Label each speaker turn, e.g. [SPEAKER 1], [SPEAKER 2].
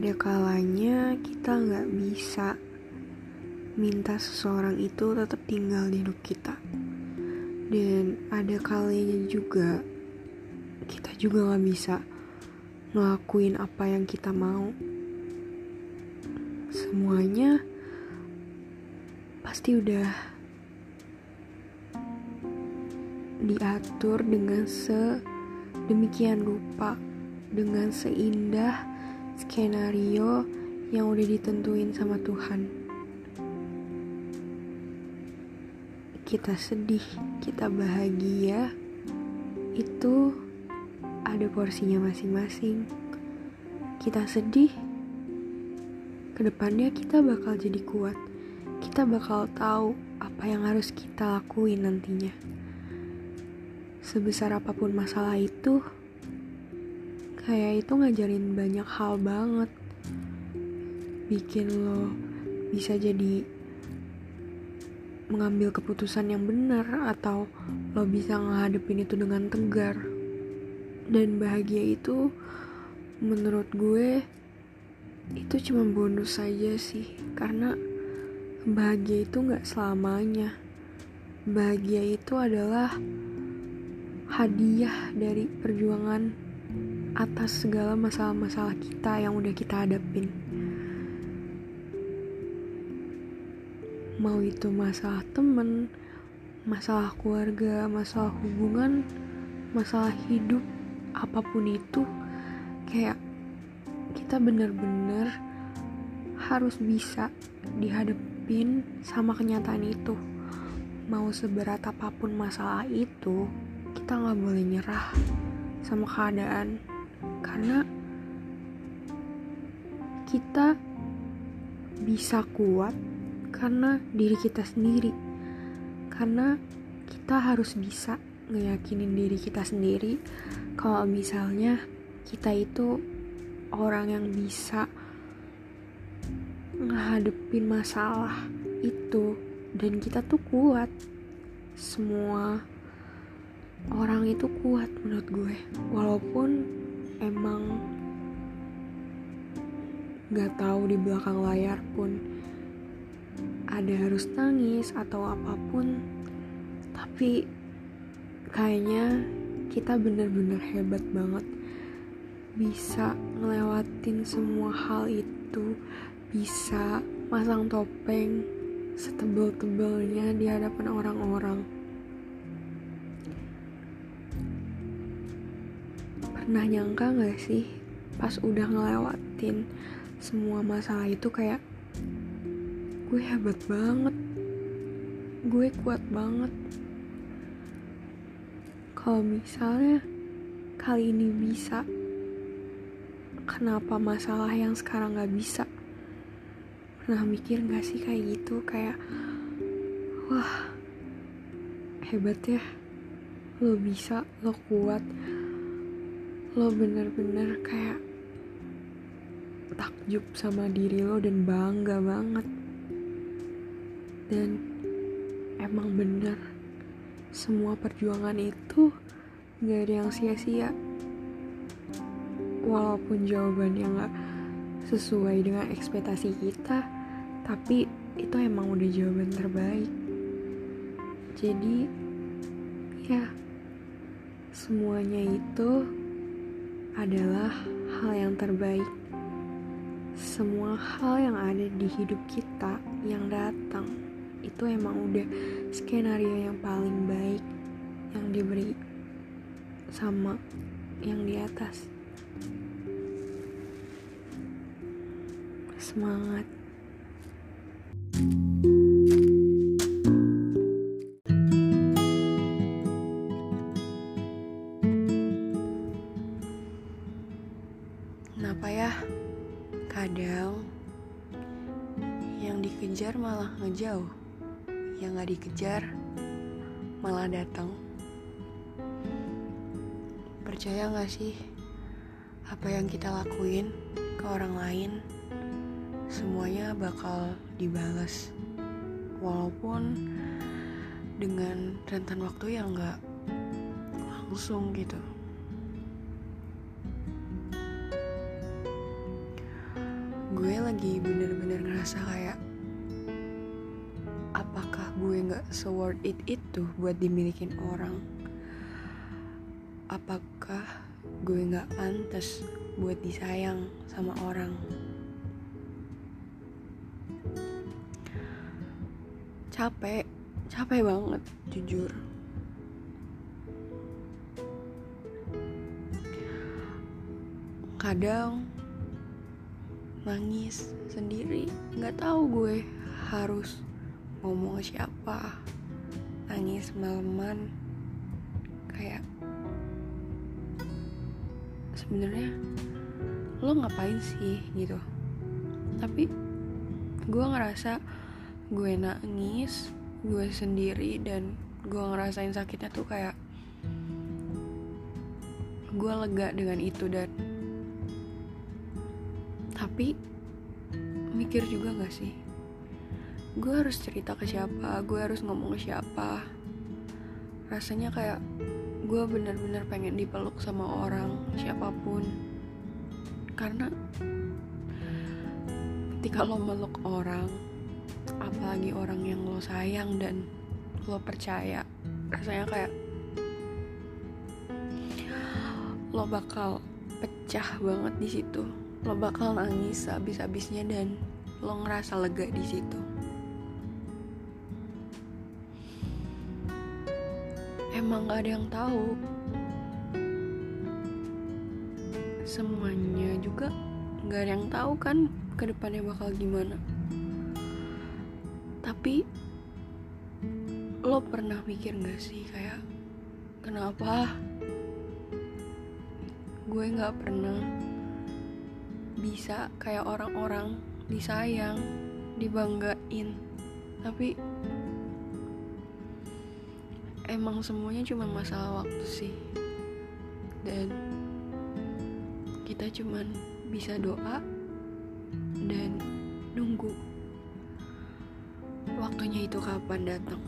[SPEAKER 1] ada kalanya kita nggak bisa minta seseorang itu tetap tinggal di hidup kita. Dan ada kalanya juga kita juga nggak bisa ngelakuin apa yang kita mau. Semuanya pasti udah diatur dengan sedemikian rupa dengan seindah skenario yang udah ditentuin sama Tuhan. Kita sedih, kita bahagia, itu ada porsinya masing-masing. Kita sedih, ke depannya kita bakal jadi kuat. Kita bakal tahu apa yang harus kita lakuin nantinya. Sebesar apa pun masalah itu, kayak itu ngajarin banyak hal banget. Bikin lo bisa jadi mengambil keputusan yang benar atau lo bisa ngadepin itu dengan tegar. Dan bahagia itu menurut gue itu cuma bonus saja sih. Karena bahagia itu nggak selamanya. Bahagia itu adalah hadiah dari perjuangan atas segala masalah-masalah kita yang udah kita hadapin. Mau itu masalah temen, masalah keluarga, masalah hubungan, masalah hidup, apa pun itu, kayak kita bener-bener harus bisa dihadapin sama kenyataan itu. Mau seberat apa pun masalah itu, kita nggak boleh nyerah sama keadaan karena kita bisa kuat karena diri kita sendiri. Karena kita harus bisa ngeyakinin diri kita sendiri kalau misalnya kita itu orang yang bisa ngadepin masalah itu. Dan kita tuh kuat. Semua orang itu kuat menurut gue. Walaupun emang gak tahu di belakang layar pun ada harus nangis atau apa pun. Tapi kayaknya kita bener-bener hebat banget. Bisa ngelewatin semua hal itu bisa masang topeng setebel-tebelnya di hadapan orang-orang pernah nyangka gak sih pas udah ngelewatin semua masalah itu kayak gue hebat banget. Gue kuat banget. Kalau misalnya kali ini bisa kenapa masalah yang sekarang gak bisa? Pernah mikir gak sih kayak gitu? Kayak wah hebat ya. Lo bisa lo kuat lo bener-bener kayak takjub sama diri lo dan bangga banget. Dan emang bener semua perjuangan itu gak ada yang sia-sia. Walaupun jawabannya gak sesuai dengan ekspektasi kita tapi itu emang udah jawaban terbaik. Jadi ya semuanya itu adalah hal yang terbaik. Semua hal yang ada di hidup kita yang datang itu emang udah skenario yang paling baik yang diberi sama yang di atas. Semangat. Ngejauh, yang gak dikejar malah datang. Percaya gak sih apa yang kita lakuin ke orang lain semuanya bakal dibalas walaupun dengan rentan waktu yang gak langsung gitu. gue lagi bener-bener ngerasa kayak gue nggak se-worth it itu buat dimilikin orang. Apakah gue nggak pantas buat disayang sama orang? Capek capek banget jujur. Kadang nangis sendiri nggak tahu gue harus ngomong siapa nangis malaman kayak sebenarnya lo ngapain sih gitu. Tapi gue ngerasa gue nangis gue sendiri dan gue ngerasain sakitnya tuh kayak gue lega dengan itu dan tapi mikir juga gak sih gue harus cerita ke siapa gue harus ngomong ke siapa. Rasanya kayak gue bener-bener pengen dipeluk sama orang siapa pun. Karena ketika lo meluk orang apalagi orang yang lo sayang dan lo percaya rasanya kayak lo bakal pecah banget di situ. Lo bakal nangis habis-habisnya dan lo ngerasa lega di situ emang gak ada yang tahu. Semuanya juga gak ada yang tahu kan ke depannya bakal gimana. Tapi lo pernah mikir gak sih kayak kenapa gue gak pernah bisa kayak orang-orang disayang dibanggain? Tapi emang semuanya cuma masalah waktu sih. Dan kita cuman bisa doa dan nunggu waktunya itu kapan datang